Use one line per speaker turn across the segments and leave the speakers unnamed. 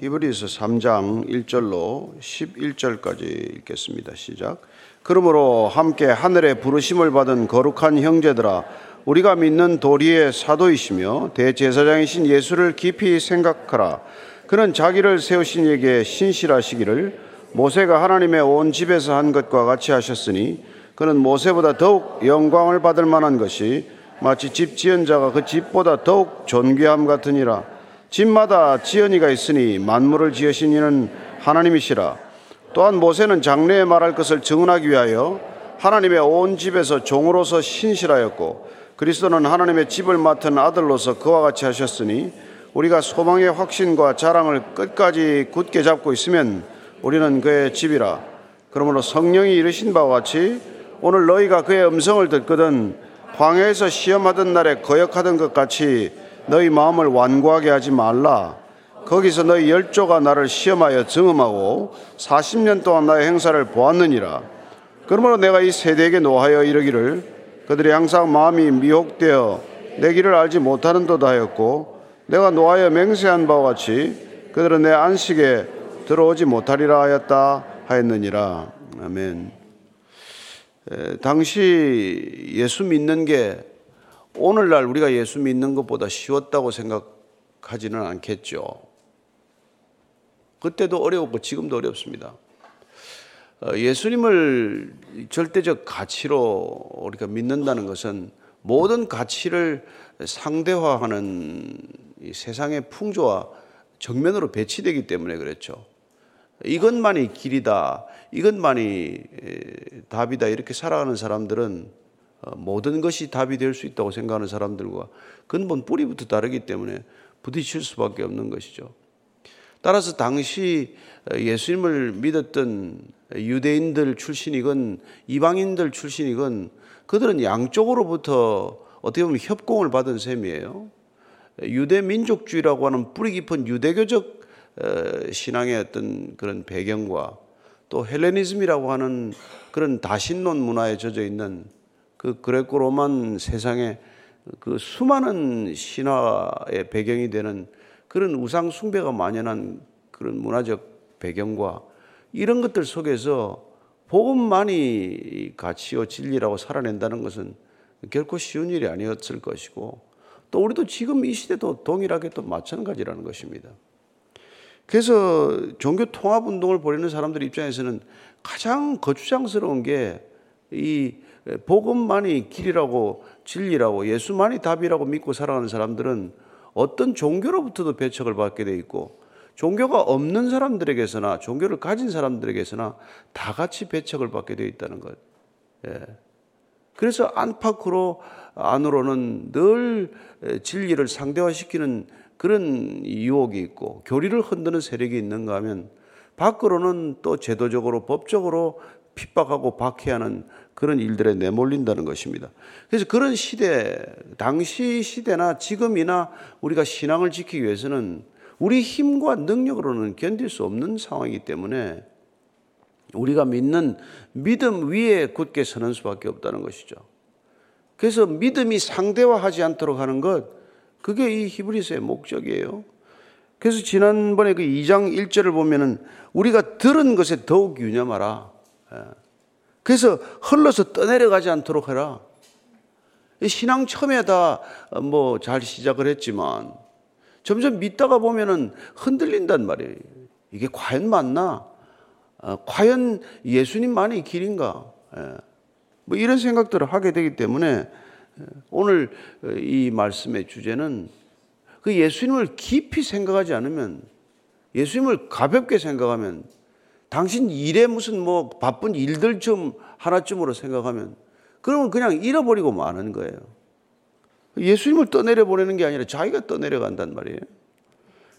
히브리서 3장 1절로 11절까지 읽겠습니다. 시작. 그러므로 함께 하늘에 부르심을 받은 거룩한 형제들아 우리가 믿는 도리의 사도이시며 대제사장이신 예수를 깊이 생각하라. 그는 자기를 세우신 이에게 신실하시기를 모세가 하나님의 온 집에서 한 것과 같이 하셨으니 그는 모세보다 더욱 영광을 받을 만한 것이 마치 집 지은 자가 그 집보다 더욱 존귀함 같으니라. 집마다 지연이가 있으니 만물을 지으신 이는 하나님이시라. 또한 모세는 장래에 말할 것을 증언하기 위하여 하나님의 온 집에서 종으로서 신실하였고 그리스도는 하나님의 집을 맡은 아들로서 그와 같이 하셨으니 우리가 소망의 확신과 자랑을 끝까지 굳게 잡고 있으면 우리는 그의 집이라. 그러므로 성령이 이르신 바와 같이 오늘 너희가 그의 음성을 듣거든 광야에서 시험하던 날에 거역하던 것 같이 너희 마음을 완고하게 하지 말라. 거기서 너희 열조가 나를 시험하여 증음하고 40년 동안 나의 행사를 보았느니라. 그러므로 내가 이 세대에게 노하여 이르기를 그들이 항상 마음이 미혹되어 내 길을 알지 못하는도다 하였고 내가 노하여 맹세한 바와 같이 그들은 내 안식에 들어오지 못하리라 하였다 하였느니라. 아멘. 당시 예수 믿는 게 오늘날 우리가 예수 믿는 것보다 쉬웠다고 생각하지는 않겠죠. 그때도 어려웠고 지금도 어렵습니다. 어, 예수님을 절대적 가치로 우리가 믿는다는 것은 모든 가치를 상대화하는 세상의 풍조와 정면으로 배치되기 때문에 그랬죠. 이것만이 길이다, 이것만이 답이다, 이렇게 살아가는 사람들은 어, 모든 것이 답이 될 수 있다고 생각하는 사람들과 근본 뿌리부터 다르기 때문에 부딪힐 수밖에 없는 것이죠. 따라서 당시 예수님을 믿었던 유대인들 출신이건 이방인들 출신이건 그들은 양쪽으로부터 어떻게 보면 협공을 받은 셈이에요. 유대 민족주의라고 하는 뿌리 깊은 유대교적 어, 신앙의 어떤 그런 배경과 또 헬레니즘이라고 하는 그런 다신론 문화에 젖어 있는 그 그레코 로만 세상에 그 수많은 신화의 배경이 되는 그런 우상 숭배가 만연한 그런 문화적 배경과 이런 것들 속에서 복음만이 가치요 진리라고 살아낸다는 것은 결코 쉬운 일이 아니었을 것이고 또 우리도 지금 이 시대도 동일하게 또 마찬가지라는 것입니다. 그래서 종교 통합 운동을 벌이는 사람들 입장에서는 가장 거추장스러운 게 이 복음만이 길이라고 진리라고 예수만이 답이라고 믿고 살아가는 사람들은 어떤 종교로부터도 배척을 받게 돼 있고 종교가 없는 사람들에게서나 종교를 가진 사람들에게서나 다 같이 배척을 받게 되어 있다는 것. 예. 그래서 안팎으로 안으로는 늘 진리를 상대화시키는 그런 유혹이 있고 교리를 흔드는 세력이 있는가 하면 밖으로는 또 제도적으로 법적으로 핍박하고 박해하는 그런 일들에 내몰린다는 것입니다. 그래서 그런 시대, 당시 시대나 지금이나 우리가 신앙을 지키기 위해서는 우리 힘과 능력으로는 견딜 수 없는 상황이기 때문에 우리가 믿는 믿음 위에 굳게 서는 수밖에 없다는 것이죠. 그래서 믿음이 상대화하지 않도록 하는 것, 그게 이 히브리서의 목적이에요. 그래서 지난번에 그 2장 1절을 보면은 우리가 들은 것에 더욱 유념하라. 예. 그래서 흘러서 떠내려가지 않도록 해라. 신앙 처음에 다 뭐 잘 시작을 했지만 점점 믿다가 보면은 흔들린단 말이에요. 이게 과연 맞나? 어, 과연 예수님만이 길인가? 예. 뭐 이런 생각들을 하게 되기 때문에 오늘 이 말씀의 주제는 그 예수님을 깊이 생각하지 않으면 예수님을 가볍게 생각하면 당신 일에 무슨 뭐 바쁜 일들 좀 하나쯤으로 생각하면 그러면 그냥 잃어버리고 마는 거예요. 예수님을 떠내려 보내는 게 아니라 자기가 떠내려 간단 말이에요.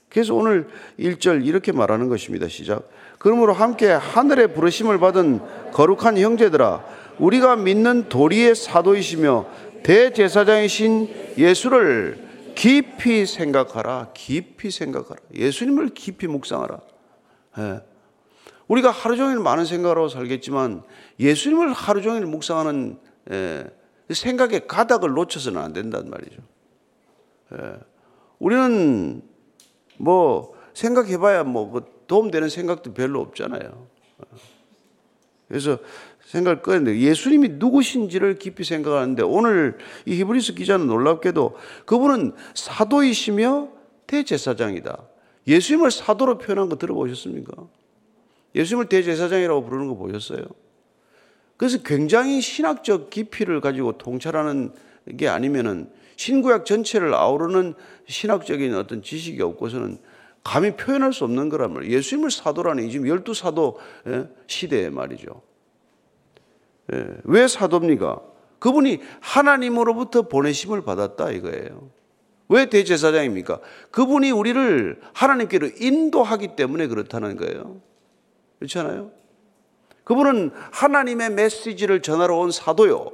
그래서 오늘 1절 이렇게 말하는 것입니다. 시작. 그러므로 함께 하늘에 부르심을 받은 거룩한 형제들아 우리가 믿는 도리의 사도이시며 대제사장이신 예수를 깊이 생각하라. 깊이 생각하라. 예수님을 깊이 묵상하라. 예. 우리가 하루 종일 많은 하고 살겠지만 예수님을 하루 종일 묵상하는 예, 생각의 가닥을 놓쳐서는 안 된단 말이죠. 예. 우리는 뭐 생각해봐야 뭐그 도움되는 생각도 별로 없잖아요. 그래서 생각을 꺼냈는데 예수님이 누구신지를 깊이 생각하는데 오늘 이 히브리스 기자는 놀랍게도 그분은 사도이시며 대제사장이다. 예수님을 사도로 표현한 거 들어보셨습니까? 예수님을 대제사장이라고 부르는 거 보셨어요? 그래서 굉장히 신학적 깊이를 가지고 통찰하는 게 아니면은 신구약 전체를 아우르는 신학적인 어떤 지식이 없고서는 감히 표현할 수 없는 거란 말이에요. 예수님을 사도라니 지금 열두 사도 예, 시대에 말이죠. 예, 왜 사도입니까? 그분이 하나님으로부터 보내심을 받았다 이거예요. 왜 대제사장입니까? 그분이 우리를 하나님께로 인도하기 때문에 그렇다는 거예요. 그렇잖아요? 그분은 하나님의 메시지를 전하러 온 사도요.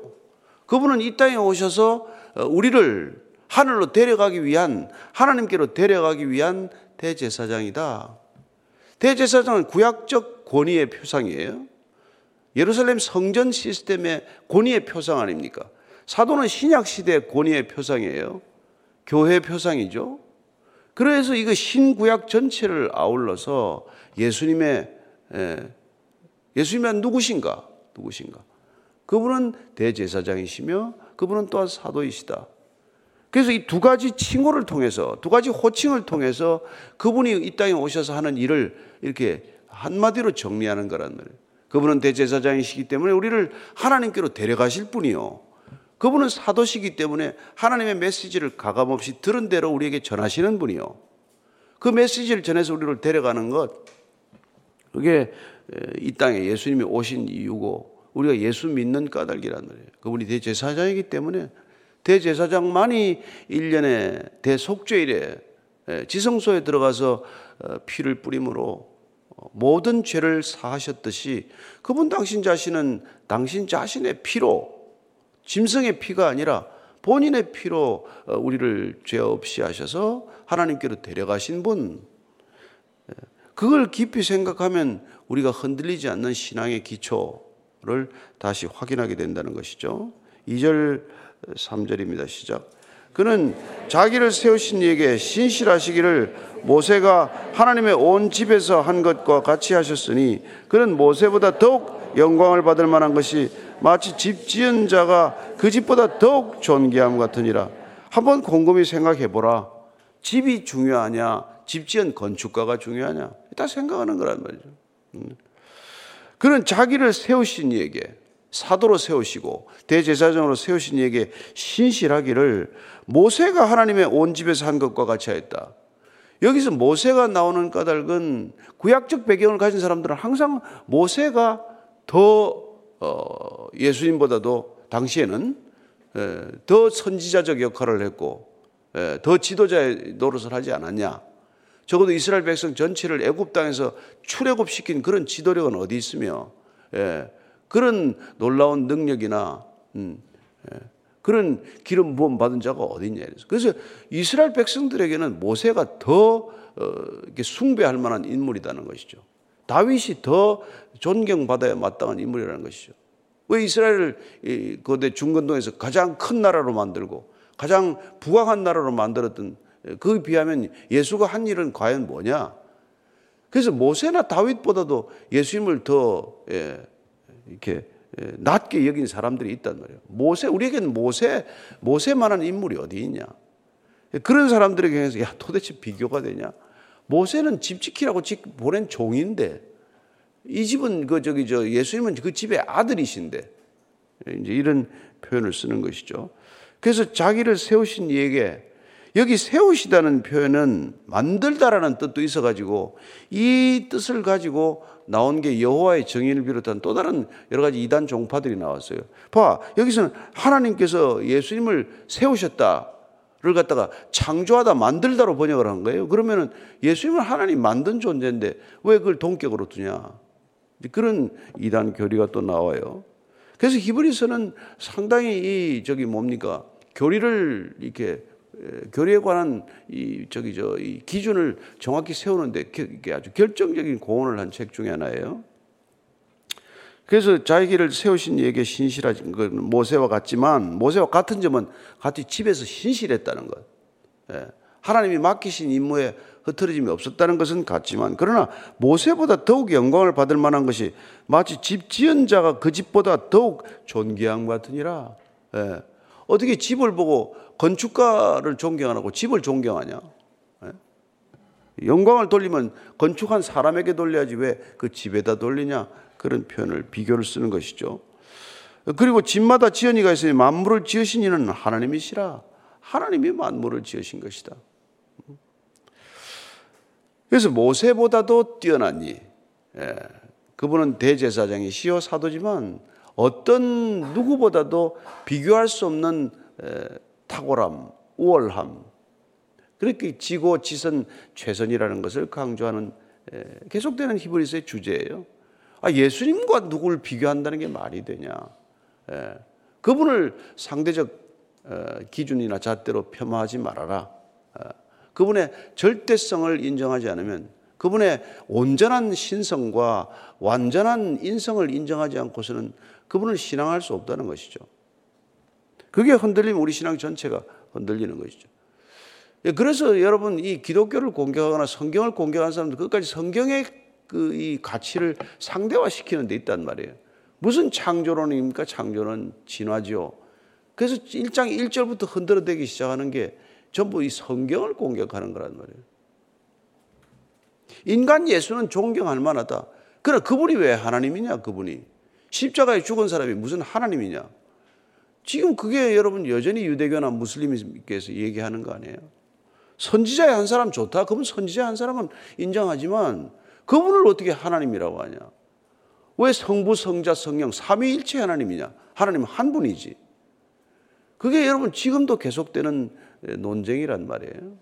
그분은 이 땅에 오셔서 어, 우리를 하늘로 데려가기 위한 하나님께로 데려가기 위한 대제사장이다. 대제사장은 구약적 권위의 표상이에요. 예루살렘 성전 시스템의 권위의 표상 아닙니까? 사도는 신약 시대의 권위의 표상이에요. 교회 표상이죠. 그래서 이거 신구약 전체를 아울러서 예수님의 예수님은 누구신가? 누구신가? 그분은 대제사장이시며 그분은 또한 사도이시다. 그래서 이 두 가지 칭호를 통해서 두 가지 호칭을 통해서 그분이 이 땅에 오셔서 하는 일을 이렇게 한마디로 정리하는 거란 말이에요. 그분은 대제사장이시기 때문에 우리를 하나님께로 데려가실 분이요. 그분은 사도시기 때문에 하나님의 메시지를 가감없이 들은 대로 우리에게 전하시는 분이요. 그 메시지를 전해서 우리를 데려가는 것, 그게 이 땅에 예수님이 오신 이유고 우리가 예수 믿는 까닭이란 말이에요. 그분이 대제사장이기 때문에 대제사장만이 1년에 대속죄일에 지성소에 들어가서 어, 피를 뿌림으로 어, 모든 죄를 사하셨듯이 그분 당신 자신은 당신 자신의 피로 짐승의 피가 아니라 본인의 피로 어, 우리를 죄 없이 하셔서 하나님께로 데려가신 분. 그걸 깊이 생각하면 우리가 흔들리지 않는 신앙의 기초를 다시 확인하게 된다는 것이죠. 2절 3절입니다. 시작. 그는 자기를 세우신 이에게 신실하시기를 모세가 하나님의 온 집에서 한 것과 같이 하셨으니 그는 모세보다 더욱 영광을 받을 만한 것이 마치 집 지은 자가 그 집보다 더욱 존귀함 같으니라. 한번 곰곰이 생각해 보라. 집이 중요하냐? 집 지은 건축가가 중요하냐? 다 생각하는 거란 말이죠. 음. 그는 자기를 세우신 이에게 사도로 세우시고 대제사장으로 세우신 이에게 신실하기를 모세가 하나님의 온 집에서 한 것과 같이 하였다. 여기서 모세가 나오는 까닭은 구약적 배경을 가진 사람들은 항상 모세가 더 어, 예수님보다도 당시에는 더 선지자적 역할을 했고 더 지도자의 노릇을 하지 않았냐. 적어도 이스라엘 백성 전체를 애굽 땅에서 출애굽시킨 그런 지도력은 어디 있으며 그런 놀라운 능력이나 음, 그런 기름 부음 받은 자가 어디 있냐. 그래서 이스라엘 백성들에게는 모세가 더 어, 숭배할 만한 인물이라는 것이죠. 다윗이 더 존경받아야 마땅한 인물이라는 것이죠. 왜 이스라엘을 거대 중건동에서 가장 큰 나라로 만들고 가장 부강한 나라로 만들었던 그 비하면 예수가 한 일은 과연 뭐냐? 그래서 모세나 다윗보다도 예수님을 더 예, 이렇게 예, 낮게 여긴 사람들이 있단 말이에요. 모세 우리에게는 모세 모세만한 인물이 어디 있냐? 그런 사람들에게 해서 야 도대체 비교가 되냐? 모세는 집 지키라고 집 보낸 종인데 이 집은 그 저기 저 예수님은 그 집의 아들이신데 이제 이런 표현을 쓰는 것이죠. 그래서 자기를 세우신 이에게 여기 세우시다는 표현은 만들다라는 뜻도 있어 가지고 이 뜻을 가지고 나온 게 여호와의 정의를 비롯한 또 다른 여러 가지 이단 종파들이 나왔어요. 봐, 여기서는 하나님께서 예수님을 세우셨다. 를 갖다가 창조하다 만들다로 번역을 한 거예요. 그러면은 예수님은 하나님 만든 존재인데 왜 그걸 동격으로 두냐? 그런 이단 교리가 또 나와요. 그래서 히브리서는 상당히 이 저기 뭡니까 교리를 이렇게 교리에 관한 이 저기 저 이 기준을 정확히 세우는데 아주 결정적인 공헌을 한 책 중에 하나예요. 그래서 자기를 세우신 이에게 신실하신 건 모세와 같지만 모세와 같은 점은 같이 집에서 신실했다는 것. 예. 하나님이 맡기신 임무에 흐트러짐이 없었다는 것은 같지만 그러나 모세보다 더욱 영광을 받을 만한 것이 마치 집 지은 자가 그 집보다 더욱 존귀한 것 같으니라. 예. 어떻게 집을 보고 건축가를 존경 안 하고 집을 존경하냐? 예? 영광을 돌리면 건축한 사람에게 돌려야지 왜 그 집에다 돌리냐? 그런 표현을 비교를 쓰는 것이죠. 그리고 집마다 지연이가 있으니 만물을 지으신 이는 하나님이시라. 하나님이 만물을 지으신 것이다. 그래서 모세보다도 뛰어나니 예, 그분은 대제사장이시요 사도지만 어떤 누구보다도 비교할 수 없는 에, 탁월함, 우월함, 그렇게 지고 지선 최선이라는 것을 강조하는 에, 계속되는 히브리서의 주제예요. 아, 예수님과 누구를 비교한다는 게 말이 되냐? 에, 그분을 상대적 어, 기준이나 잣대로 폄하하지 말아라. 어, 그분의 절대성을 인정하지 않으면 그분의 온전한 신성과 완전한 인성을 인정하지 않고서는 그분을 신앙할 수 없다는 것이죠. 그게 흔들리면 우리 신앙 전체가 흔들리는 것이죠. 예, 그래서 여러분 이 기독교를 공격하거나 성경을 공격하는 사람들 끝까지 성경의 그 이 가치를 상대화시키는 데 있단 말이에요. 무슨 창조론입니까? 창조는 진화죠. 그래서 1장 1절부터 흔들어대기 시작하는 게 전부 이 성경을 공격하는 거란 말이에요. 인간 예수는 존경할 만하다. 그러나 그분이 왜 하나님이냐, 그분이. 십자가에 죽은 사람이 무슨 하나님이냐. 지금 그게 여러분 여전히 유대교나 무슬림께서 얘기하는 거 아니에요. 선지자의 한 사람 좋다. 그분 선지자 한 사람은 인정하지만 그분을 어떻게 하나님이라고 하냐. 왜 성부, 성자, 성령, 삼위일체 하나님이냐. 하나님 한 분이지. 그게 여러분 지금도 계속되는 논쟁이란 말이에요.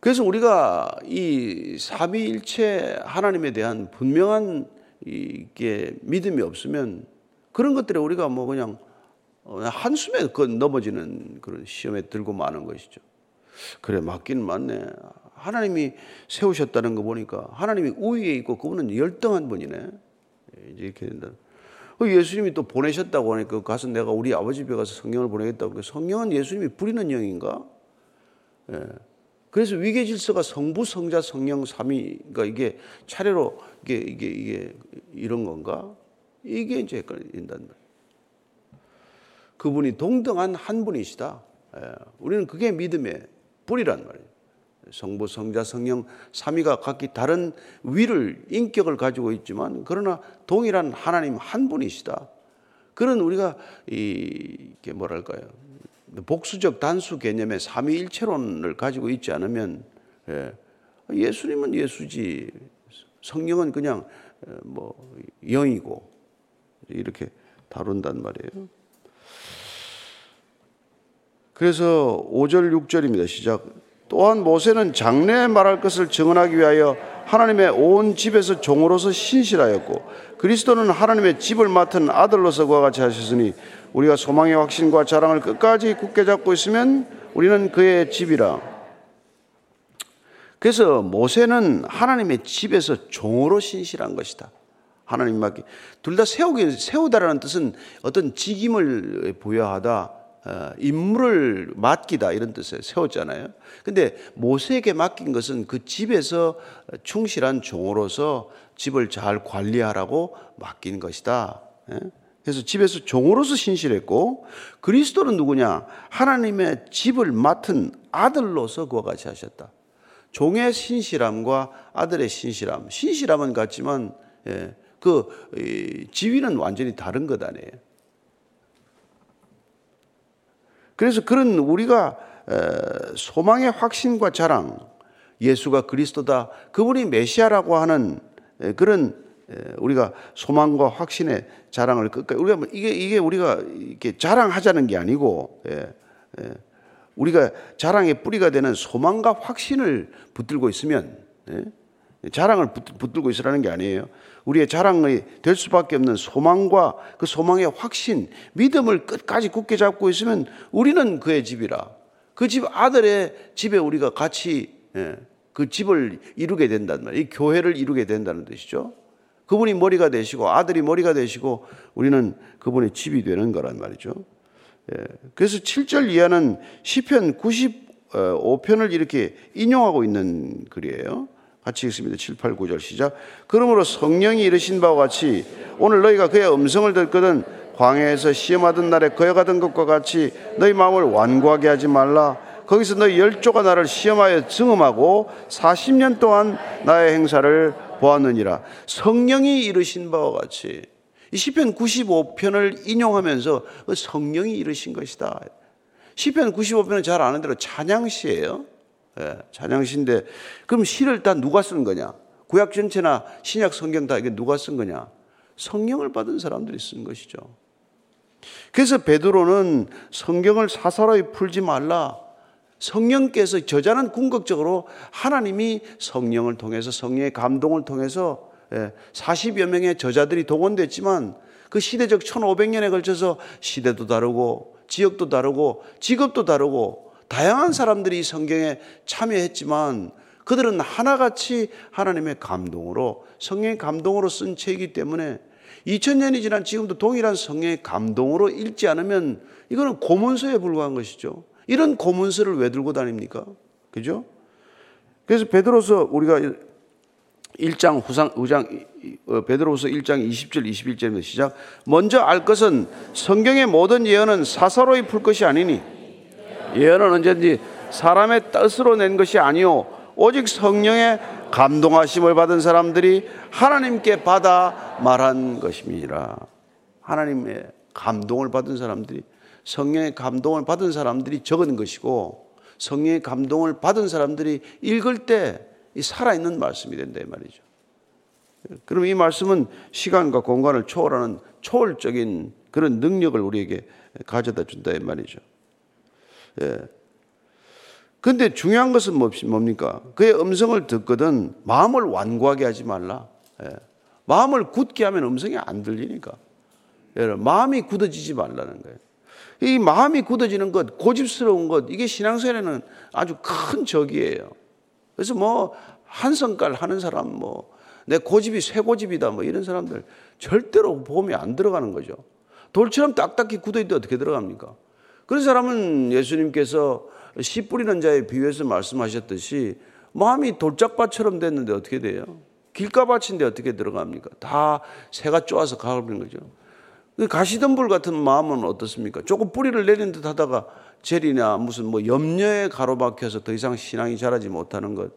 그래서 우리가 이 삼위일체 하나님에 대한 분명한 이게 믿음이 없으면 그런 것들에 우리가 뭐 그냥 한숨에 그 넘어지는 그런 시험에 들고 마는 것이죠. 그래 맞기는 맞네. 하나님이 세우셨다는 거 보니까 하나님이 우위에 있고 그분은 열등한 분이네. 이렇게 된다. 그 예수님이 또 보내셨다고 하니까 가서 내가 우리 아버지 집에 가서 성경을 보내겠다고. 성경은 예수님이 부리는 영인가? 예. 그래서 위계 질서가 성부, 성자, 성령, 삼위가 이게 차례로 이게 이게 이게 이런 건가? 이게 이제 헷갈린단 말이에요. 그분이 동등한 한 분이시다. 예. 우리는 그게 믿음의 뿌리란 말이에요. 성부, 성자, 성령, 삼위가 각기 다른 위를 인격을 가지고 있지만 그러나 동일한 하나님 한 분이시다. 그런 우리가 이게 뭐랄까요? 복수적 단수 개념의 삼위일체론을 가지고 있지 않으면 예, 예수님은 예수지 성령은 그냥 어, 뭐 영이고 이렇게 다룬단 말이에요. 그래서 5절 6절입니다. 시작. 또한 모세는 장래에 말할 것을 증언하기 위하여 하나님의 온 집에서 종으로서 신실하였고 그리스도는 하나님의 집을 맡은 아들로서 그와 같이 하셨으니 우리가 소망의 확신과 자랑을 끝까지 굳게 잡고 있으면 우리는 그의 집이라. 그래서 모세는 하나님의 집에서 종으로 신실한 것이다. 하나님 맡기. 둘 다 세우기, 세우다라는 뜻은 어떤 직임을 부여하다, 어, 임무를 맡기다 이런 뜻에 세웠잖아요. 근데 모세에게 맡긴 것은 그 집에서 충실한 종으로서 집을 잘 관리하라고 맡긴 것이다. 예? 그래서 집에서 종으로서 신실했고 그리스도는 누구냐? 하나님의 집을 맡은 아들로서 그와 같이 하셨다. 종의 신실함과 아들의 신실함. 신실함은 같지만 예, 그 지위는 완전히 다른 것 아니에요. 그래서 그런 우리가 소망의 확신과 자랑, 예수가 그리스도다, 그분이 메시아라고 하는 그런 우리가 소망과 확신의 자랑을 끝까지 우리가 뭐 이게 이게 우리가 이렇게 자랑하자는 게 아니고 우리가 자랑의 뿌리가 되는 소망과 확신을 붙들고 있으면 예, 자랑을 붙들고 있으라는 게 아니에요. 우리의 자랑이 될 수밖에 없는 소망과 그 소망의 확신, 믿음을 끝까지 굳게 잡고 있으면 우리는 그의 집이라. 그 집 아들의 집에 우리가 같이 예, 그 집을 이루게 된단 말이에요. 이 교회를 이루게 된다는 뜻이죠. 그분이 머리가 되시고 아들이 머리가 되시고 우리는 그분의 집이 되는 거란 말이죠. 예. 그래서 7절 이하는 시편 95편을 이렇게 인용하고 있는 글이에요. 같이 읽습니다. 7, 8, 9절 시작. 그러므로 성령이 이르신 바와 같이 오늘 너희가 그의 음성을 듣거든 광야에서 시험하던 날에 거여가던 것과 같이 너희 마음을 완고하게 하지 말라. 거기서 너희 열조가 나를 시험하여 증음하고 40년 동안 나의 행사를 보았느니라. 성령이 이르신 바와 같이 이 시편 95편을 인용하면서 그 성령이 이르신 것이다. 시편 95편은 잘 아는 대로 찬양시예요. 예, 찬양시인데 그럼 시를 다 누가 쓴 거냐? 구약 전체나 신약 성경 다 이게 누가 쓴 거냐? 성령을 받은 사람들이 쓴 것이죠. 그래서 베드로는 성경을 사사로이 풀지 말라. 성령께서 저자는 궁극적으로 하나님이 성령을 통해서 성령의 감동을 통해서 40여 예, 명의 저자들이 동원됐지만 그 시대적 1500년에 걸쳐서 시대도 다르고 지역도 다르고 직업도 다르고 다양한 사람들이 성경에 참여했지만 그들은 하나같이 하나님의 감동으로 성령의 감동으로 쓴 책이기 때문에 2000년이 지난 지금도 동일한 성령의 감동으로 읽지 않으면 이거는 고문서에 불과한 것이죠. 이런 고문서를 왜 들고 다닙니까? 그죠? 그래서 베드로서 우리가 1장 후상 의장 어, 베드로서 1장 20절 21절에서 시작 먼저 알 것은 성경의 모든 예언은 사사로이 풀 것이 아니니 예언은 언제든지 사람의 뜻으로 낸 것이 아니요 오직 성령의 감동하심을 받은 사람들이 하나님께 받아 말한 것입니다. 하나님의 감동을 받은 사람들이 성령의 감동을 받은 사람들이 적은 것이고 성령의 감동을 받은 사람들이 읽을 때 살아있는 말씀이 된다 이 말이죠. 그럼 이 말씀은 시간과 공간을 초월하는 초월적인 그런 능력을 우리에게 가져다 준다 이 말이죠. 예. 근데 중요한 것은 뭡니까? 그의 음성을 듣거든 마음을 완고하게 하지 말라. 예. 마음을 굳게 하면 음성이 안 들리니까. 마음이 굳어지지 말라는 거예요. 이 마음이 굳어지는 것, 고집스러운 것, 이게 신앙생활에는 아주 큰 적이에요. 그래서 뭐, 한 성깔 하는 사람, 뭐, 내 고집이 쇠고집이다, 뭐, 이런 사람들 절대로 보험이 안 들어가는 거죠. 돌처럼 딱딱히 굳어있는데 어떻게 들어갑니까? 그런 사람은 예수님께서 씨 뿌리는 자의 비유에서 말씀하셨듯이 마음이 돌짝밭처럼 됐는데 어떻게 돼요? 길가밭인데 어떻게 들어갑니까? 다 새가 쪼아서 가버리는 거죠. 그 가시덤불 같은 마음은 어떻습니까? 조금 뿌리를 내린 듯 하다가 젤이나 무슨 뭐 염려에 가로막혀서 더 이상 신앙이 자라지 못하는 것.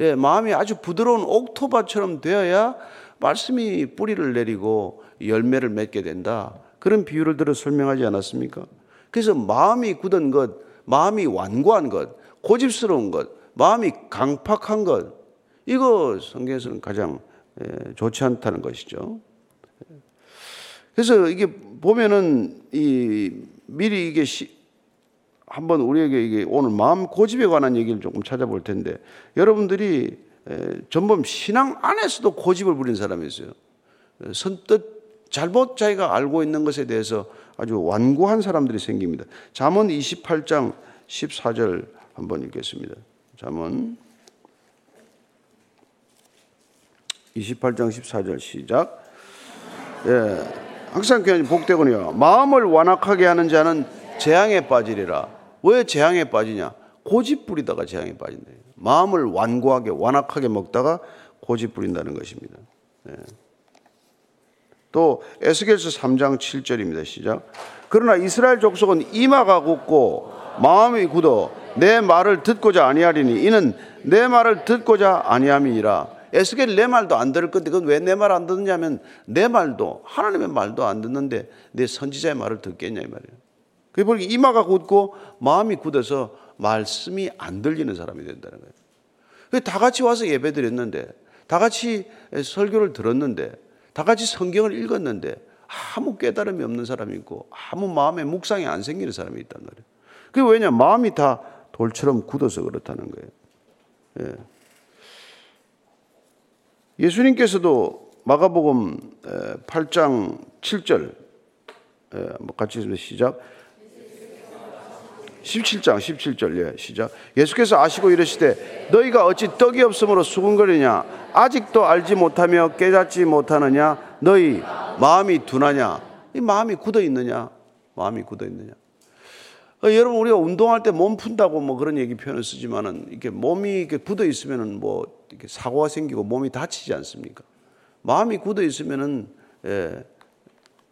예, 마음이 아주 부드러운 옥토바처럼 되어야 말씀이 뿌리를 내리고 열매를 맺게 된다. 그런 비유를 들어 설명하지 않았습니까? 그래서 마음이 굳은 것, 마음이 완고한 것, 고집스러운 것, 마음이 강팍한 것, 이거 성경에서는 가장 예, 좋지 않다는 것이죠. 그래서 이게 보면은 이 미리 이게 시, 한번 우리에게 이게 오늘 마음 고집에 관한 얘기를 조금 찾아볼 텐데 여러분들이 전범 신앙 안에서도 고집을 부린 사람이 있어요. 선뜻 잘못 자기가 알고 있는 것에 대해서 아주 완고한 사람들이 생깁니다. 잠언 28장 14절 한번 읽겠습니다. 잠언 28장 14절 시작. 예. 항상 교회님 복되거니요. 마음을 완악하게 하는 자는 재앙에 빠지리라. 왜 재앙에 빠지냐? 고집 부리다가 재앙에 빠진다. 마음을 완고하게 완악하게 먹다가 고집 부린다는 것입니다. 네. 또 에스겔서 3장 7절입니다. 시작. 그러나 이스라엘 족속은 이마가 굳고 마음이 굳어 내 말을 듣고자 아니하리니 이는 내 말을 듣고자 아니함이니라. 에스겔 내 말도 안 들을 건데 그건 왜 내 말 안 듣느냐면 내 말도 하나님의 말도 안 듣는데 내 선지자의 말을 듣겠냐 이 말이에요. 그게 보니 이마가 굳고 마음이 굳어서 말씀이 안 들리는 사람이 된다는 거예요. 다 같이 와서 예배 드렸는데 다 같이 설교를 들었는데 다 같이 성경을 읽었는데 아무 깨달음이 없는 사람이 있고 아무 마음에 묵상이 안 생기는 사람이 있단 말이에요. 그게 왜냐 마음이 다 돌처럼 굳어서 그렇다는 거예요. 예. 예수님께서도 마가복음 8장 7절 뭐 같이 시작 17장 17절. 예 시작. 예수께서 아시고 이르시되 너희가 어찌 떡이 없으므로 수군거리냐? 아직도 알지 못하며 깨닫지 못하느냐? 너희 마음이 둔하냐? 이 마음이 굳어 있느냐? 마음이 굳어 있느냐? 어, 여러분 우리가 운동할 때 몸 푼다고 뭐 그런 얘기 표현을 쓰지만은 이렇게 몸이 이렇게 굳어 있으면은 뭐 이렇게 사고가 생기고 몸이 다치지 않습니까? 마음이 굳어 있으면은 예,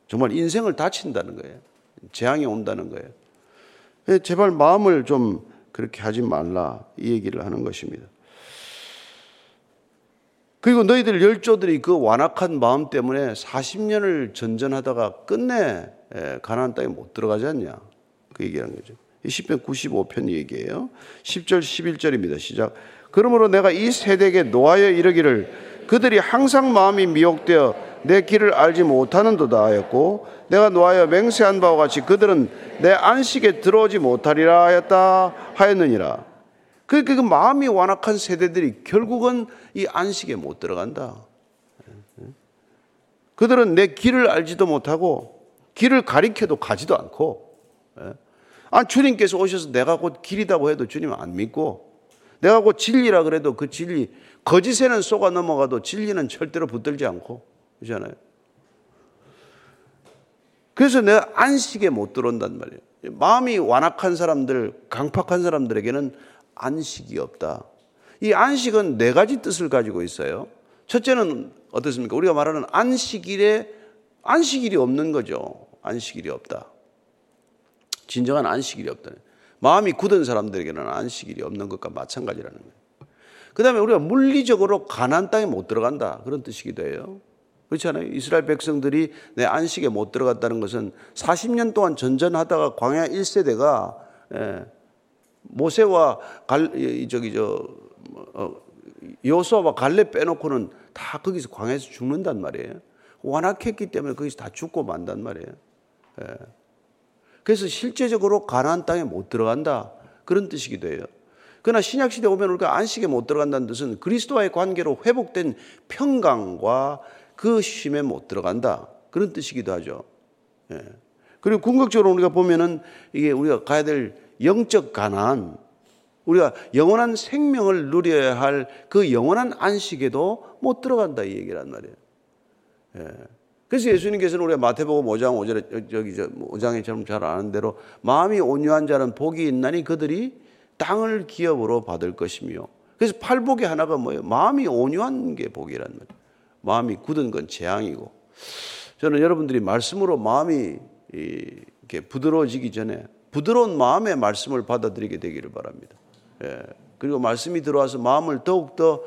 정말 인생을 다친다는 거예요. 재앙이 온다는 거예요. 예, 제발 마음을 좀 그렇게 하지 말라 이 얘기를 하는 것입니다. 그리고 너희들 열조들이 그 완악한 마음 때문에 40년을 전전하다가 끝내 예, 가나안 땅에 못 들어가지 않냐. 그 얘기하는 거죠. 10편 95편 얘기예요. 10절 11절입니다. 시작. 그러므로 내가 이 세대에게 노하여 이르기를 그들이 항상 마음이 미혹되어 내 길을 알지 못하는도다 하였고 내가 노하여 맹세한 바와 같이 그들은 내 안식에 들어오지 못하리라 하였다 하였느니라. 그, 그, 그 마음이 완악한 세대들이 결국은 이 안식에 못 들어간다. 그들은 내 길을 알지도 못하고 길을 가리켜도 가지도 않고 아, 주님께서 오셔서 내가 곧 길이다고 해도 주님 안 믿고 내가 곧 진리라 그래도 그 진리 거짓에는 쏘가 넘어가도 진리는 절대로 붙들지 않고 그렇잖아요. 그래서 내가 안식에 못 들어온단 말이에요. 마음이 완악한 사람들, 강팍한 사람들에게는 안식이 없다. 이 안식은 네 가지 뜻을 가지고 있어요. 첫째는 어떻습니까? 우리가 말하는 안식일에 안식일이 없는 거죠. 안식일이 없다. 진정한 안식일이 없다. 마음이 굳은 사람들에게는 안식일이 없는 것과 마찬가지라는 거예요. 그 다음에 우리가 물리적으로 가난 땅에 못 들어간다. 그런 뜻이기도 해요. 그렇지 않아요? 이스라엘 백성들이 내 안식에 못 들어갔다는 것은 40년 동안 전전하다가 광야 1세대가 예, 모세와 갈, 저기, 저, 어, 여수와 갈렙 빼놓고는 다 거기서 광야에서 죽는단 말이에요. 완악했기 때문에 거기서 다 죽고 만단 말이에요. 예. 그래서 실제적으로 가나안 땅에 못 들어간다. 그런 뜻이기도 해요. 그러나 신약 시대 오면 우리가 안식에 못 들어간다는 뜻은 그리스도와의 관계로 회복된 평강과 그 쉼에 못 들어간다. 그런 뜻이기도 하죠. 예. 그리고 궁극적으로 우리가 보면은 이게 우리가 가야 될 영적 가난, 우리가 영원한 생명을 누려야 할 그 영원한 안식에도 못 들어간다 이 얘기란 말이에요. 예. 그래서 예수님께서는 우리가 마태복음 5장 5절에 저기 5장에처럼 잘 아는 대로 마음이 온유한 자는 복이 있나니 그들이 땅을 기업으로 받을 것이며 그래서 팔복의 하나가 뭐예요? 마음이 온유한 게 복이란 말이에요. 마음이 굳은 건 재앙이고 저는 여러분들이 말씀으로 마음이 이렇게 부드러워지기 전에 부드러운 마음의 말씀을 받아들이게 되기를 바랍니다. 예. 그리고 말씀이 들어와서 마음을 더욱더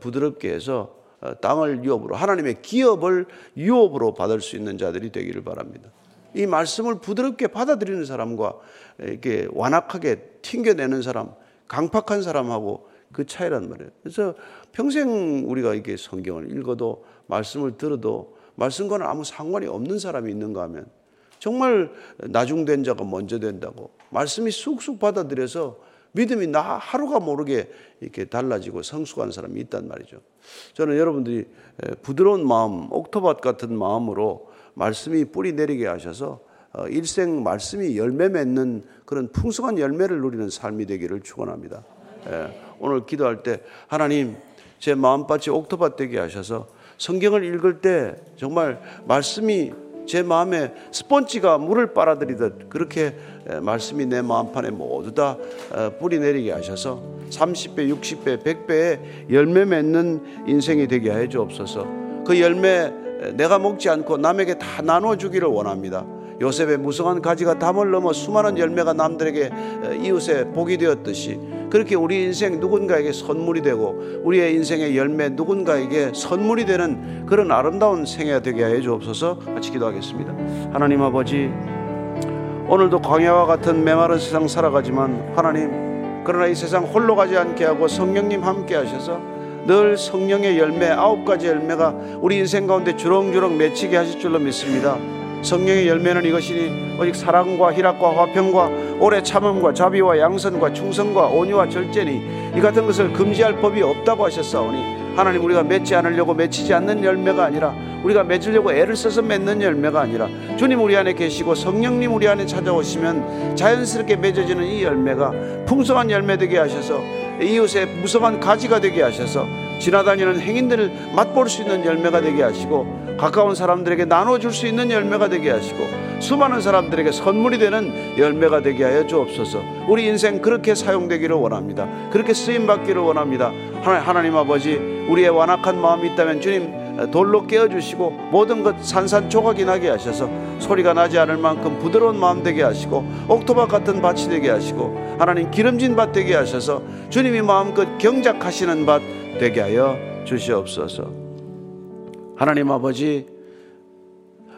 부드럽게 해서 어, 땅을 유업으로 하나님의 기업을 유업으로 받을 수 있는 자들이 되기를 바랍니다. 이 말씀을 부드럽게 받아들이는 사람과 이렇게 완악하게 튕겨내는 사람, 강팍한 사람하고 그 차이란 말이에요. 그래서 평생 우리가 이렇게 성경을 읽어도 말씀을 들어도 말씀과는 아무 상관이 없는 사람이 있는가 하면 정말 나중된 자가 먼저 된다고 말씀이 쑥쑥 받아들여서 믿음이 나 하루가 모르게 이렇게 달라지고 성숙한 사람이 있단 말이죠. 저는 여러분들이 부드러운 마음, 옥토밭 같은 마음으로 말씀이 뿌리 내리게 하셔서 어, 일생 말씀이 열매 맺는 그런 풍성한 열매를 누리는 삶이 되기를 축원합니다. 오늘 기도할 때 하나님 제 마음밭이 옥토밭 되게 하셔서 성경을 읽을 때 정말 말씀이 제 마음에 스펀지가 물을 빨아들이듯 그렇게 말씀이 내 마음판에 모두 다 뿌리 내리게 하셔서 30배, 60배, 100배의 열매 맺는 인생이 되게 해 주옵소서. 그 열매 내가 먹지 않고 남에게 다 나눠 주기를 원합니다. 요셉의 무성한 가지가 담을 넘어 수많은 열매가 남들에게 이웃에 복이 되었듯이 그렇게 우리 인생 누군가에게 선물이 되고 우리의 인생의 열매 누군가에게 선물이 되는 그런 아름다운 생애가 되게 해 주옵소서 같이 기도하겠습니다. 하나님 아버지 오늘도 광야와 같은 메마른 세상 살아가지만 하나님 그러나 이 세상 홀로 가지 않게 하고 성령님 함께 하셔서 늘 성령의 열매 아홉 가지 열매가 우리 인생 가운데 주렁주렁 맺히게 하실 줄로 믿습니다. 성령의 열매는 이것이니 오직 사랑과 희락과 화평과 오래 참음과 자비와 양선과 충성과 온유와 절제니 이 같은 것을 금지할 법이 없다고 하셨사오니 하나님 우리가 맺지 않으려고 맺히지 않는 열매가 아니라 우리가 맺으려고 애를 써서 맺는 열매가 아니라 주님 우리 안에 계시고 성령님 우리 안에 찾아오시면 자연스럽게 맺어지는 이 열매가 풍성한 열매 되게 하셔서 이웃의 무성한 가지가 되게 하셔서 지나다니는 행인들을 맛볼 수 있는 열매가 되게 하시고 가까운 사람들에게 나눠줄 수 있는 열매가 되게 하시고 수많은 사람들에게 선물이 되는 열매가 되게 하여 주옵소서. 우리 인생 그렇게 사용되기를 원합니다. 그렇게 쓰임 받기를 원합니다. 하나님 아버지, 우리의 완악한 마음이 있다면 주님 돌로 깨어 주시고 모든 것 산산조각이 나게 하셔서 소리가 나지 않을 만큼 부드러운 마음 되게 하시고 옥토박 같은 밭이 되게 하시고 하나님 기름진 밭 되게 하셔서 주님이 마음껏 경작하시는 밭 되게 하여 주시옵소서. 하나님 아버지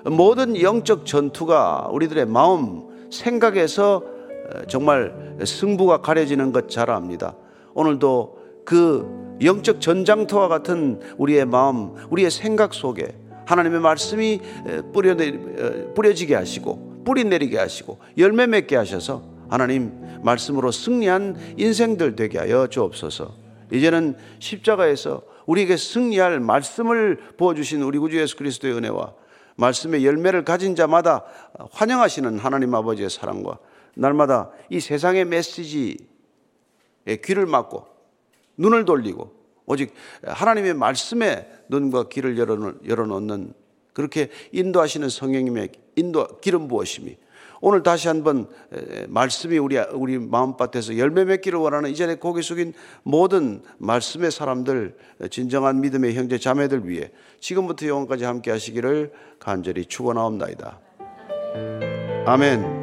모든 영적 전투가 우리들의 마음 생각에서 정말 승부가 가려지는 것 잘 압니다. 오늘도 그 영적 전장터와 같은 우리의 마음, 우리의 생각 속에 하나님의 말씀이 뿌려 뿌려지게 하시고 뿌리 내리게 하시고 열매 맺게 하셔서 하나님 말씀으로 승리한 인생들 되게 하여 주옵소서. 이제는 십자가에서 우리에게 승리할 말씀을 부어주신 우리 구주 예수 그리스도의 은혜와 말씀의 열매를 가진 자마다 환영하시는 하나님 아버지의 사랑과 날마다 이 세상의 메시지에 귀를 막고 눈을 돌리고 오직 하나님의 말씀에 눈과 귀를 열어놓는 그렇게 인도하시는 성령님의 인도 기름 부으심이 오늘 다시 한번 말씀이 우리 우리 마음밭에서 열매 맺기를 원하는 이전에 고개 숙인 모든 말씀의 사람들 진정한 믿음의 형제 자매들 위해 지금부터 영원까지 함께 하시기를 간절히 축원하옵나이다. 아멘.